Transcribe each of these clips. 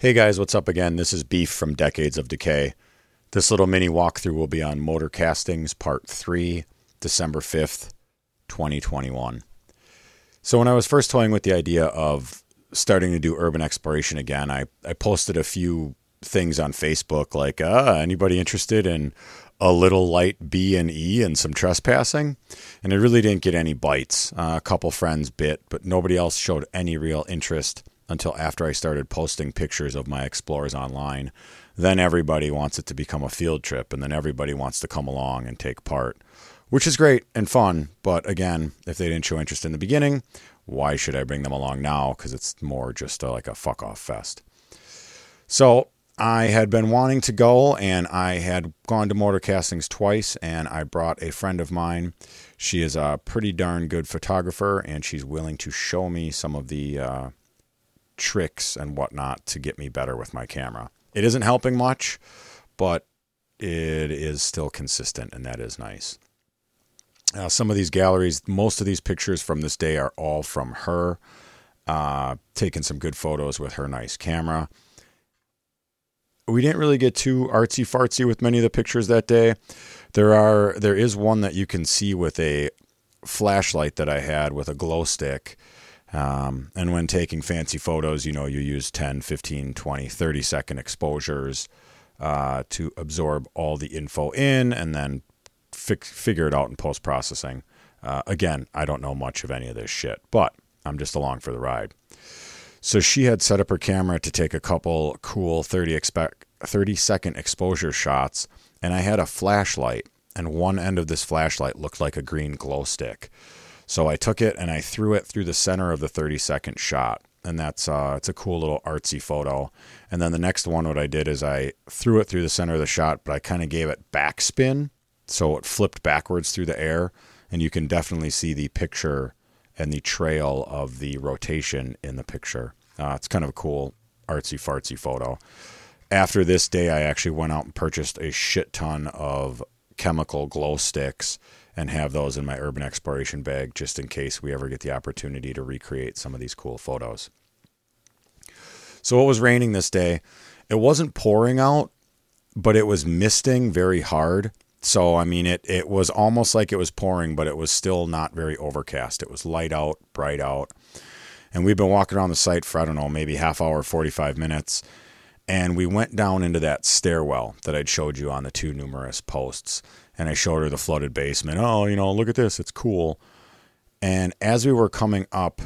Hey guys, what's up again? This is Beef from Decades of Decay. This little mini walkthrough will be on Motor Castings Part 3, December 5th, 2021. So, when I was first toying with the idea of starting to do urban exploration again, I, I posted a few things on Facebook like, uh, anybody interested in a little light B and E and some trespassing? And it really didn't get any bites. Uh, a couple friends bit, but nobody else showed any real interest until after I started posting pictures of my explorers online. Then everybody wants it to become a field trip, and then everybody wants to come along and take part, which is great and fun. But again, if they didn't show interest in the beginning, why should I bring them along now? Because it's more just a, like a fuck off fest. So I had been wanting to go, and I had gone to motor castings twice, and I brought a friend of mine. She is a pretty darn good photographer, and she's willing to show me some of the uh, tricks and whatnot to get me better with my camera. It isn't helping much, but it is still consistent, and that is nice. Uh, some of these galleries, most of these pictures from this day are all from her, uh, taking some good photos with her nice camera. We didn't really get too artsy fartsy with many of the pictures that day. There are there is one that you can see with a flashlight that I had with a glow stick um, and when taking fancy photos, you know, you use 10, 15, 20, 30 second exposures uh, to absorb all the info in and then fi- figure it out in post processing. Uh, again, I don't know much of any of this shit, but I'm just along for the ride. So she had set up her camera to take a couple cool 30, expect, 30 second exposure shots, and I had a flashlight, and one end of this flashlight looked like a green glow stick. So I took it and I threw it through the center of the 30 second shot. And that's uh, it's a cool little artsy photo. And then the next one, what I did is I threw it through the center of the shot, but I kind of gave it backspin, so it flipped backwards through the air, and you can definitely see the picture and the trail of the rotation in the picture. Uh, it's kind of a cool artsy fartsy photo. After this day, I actually went out and purchased a shit ton of chemical glow sticks and have those in my urban exploration bag just in case we ever get the opportunity to recreate some of these cool photos. So it was raining this day. It wasn't pouring out, but it was misting very hard. So I mean it it was almost like it was pouring, but it was still not very overcast. It was light out, bright out. And we've been walking around the site for I don't know, maybe half hour, 45 minutes. And we went down into that stairwell that I'd showed you on the two numerous posts and I showed her the flooded basement. Oh, you know, look at this. It's cool. And as we were coming up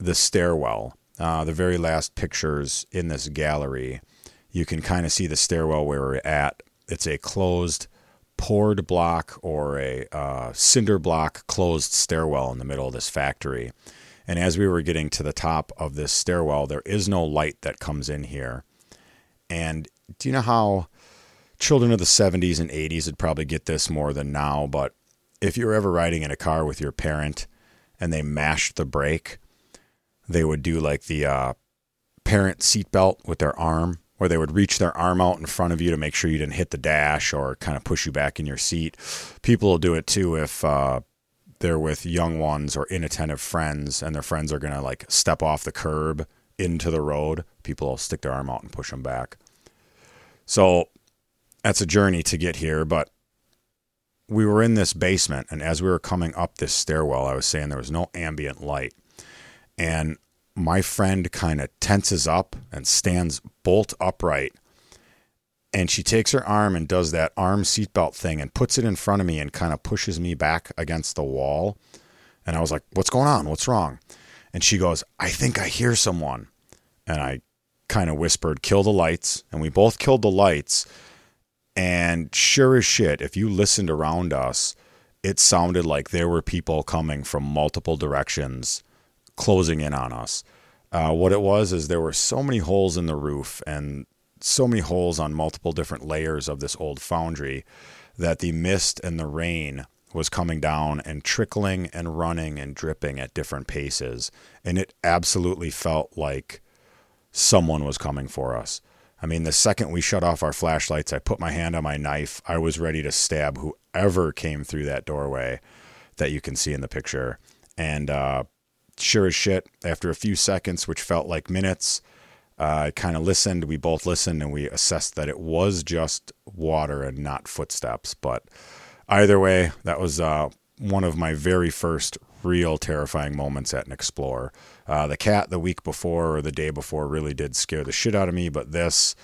the stairwell, uh, the very last pictures in this gallery, you can kind of see the stairwell where we're at. It's a closed poured block or a uh, cinder block closed stairwell in the middle of this factory. And as we were getting to the top of this stairwell, there is no light that comes in here. And do you know how children of the 70s and 80s would probably get this more than now, but if you were ever riding in a car with your parent and they mashed the brake, they would do like the uh, parent seatbelt with their arm, where they would reach their arm out in front of you to make sure you didn't hit the dash or kind of push you back in your seat. People will do it too if uh, they're with young ones or inattentive friends and their friends are going to like step off the curb into the road. People will stick their arm out and push them back. So that's a journey to get here, but we were in this basement, and as we were coming up this stairwell, I was saying there was no ambient light. And my friend kind of tenses up and stands bolt upright. And she takes her arm and does that arm seatbelt thing and puts it in front of me and kind of pushes me back against the wall. And I was like, What's going on? What's wrong? And she goes, I think I hear someone. And I kind of whispered, Kill the lights. And we both killed the lights. And sure as shit, if you listened around us, it sounded like there were people coming from multiple directions closing in on us. Uh, what it was is there were so many holes in the roof and so many holes on multiple different layers of this old foundry that the mist and the rain was coming down and trickling and running and dripping at different paces. And it absolutely felt like someone was coming for us. I mean, the second we shut off our flashlights, I put my hand on my knife. I was ready to stab whoever came through that doorway that you can see in the picture. And uh, sure as shit, after a few seconds, which felt like minutes, Uh, I kind of listened. We both listened and we assessed that it was just water and not footsteps. But either way, that was uh, one of my very first real terrifying moments at an Explorer. Uh, the cat the week before or the day before really did scare the shit out of me, but this,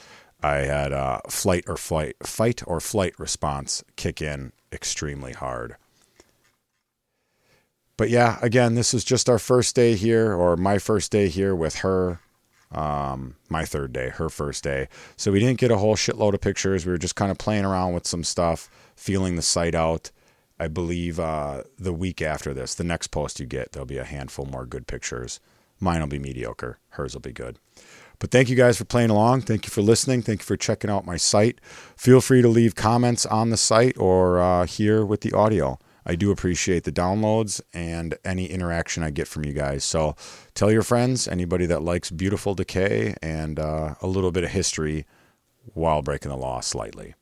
I had a flight or flight, fight or flight response kick in extremely hard. But yeah, again, this is just our first day here, or my first day here with her. Um, my third day, her first day. So we didn't get a whole shitload of pictures. We were just kind of playing around with some stuff, feeling the site out. I believe uh, the week after this, the next post you get, there'll be a handful more good pictures. Mine will be mediocre. Hers will be good. But thank you guys for playing along. Thank you for listening. Thank you for checking out my site. Feel free to leave comments on the site or uh, here with the audio. I do appreciate the downloads and any interaction I get from you guys. So tell your friends, anybody that likes beautiful decay and uh, a little bit of history while breaking the law slightly.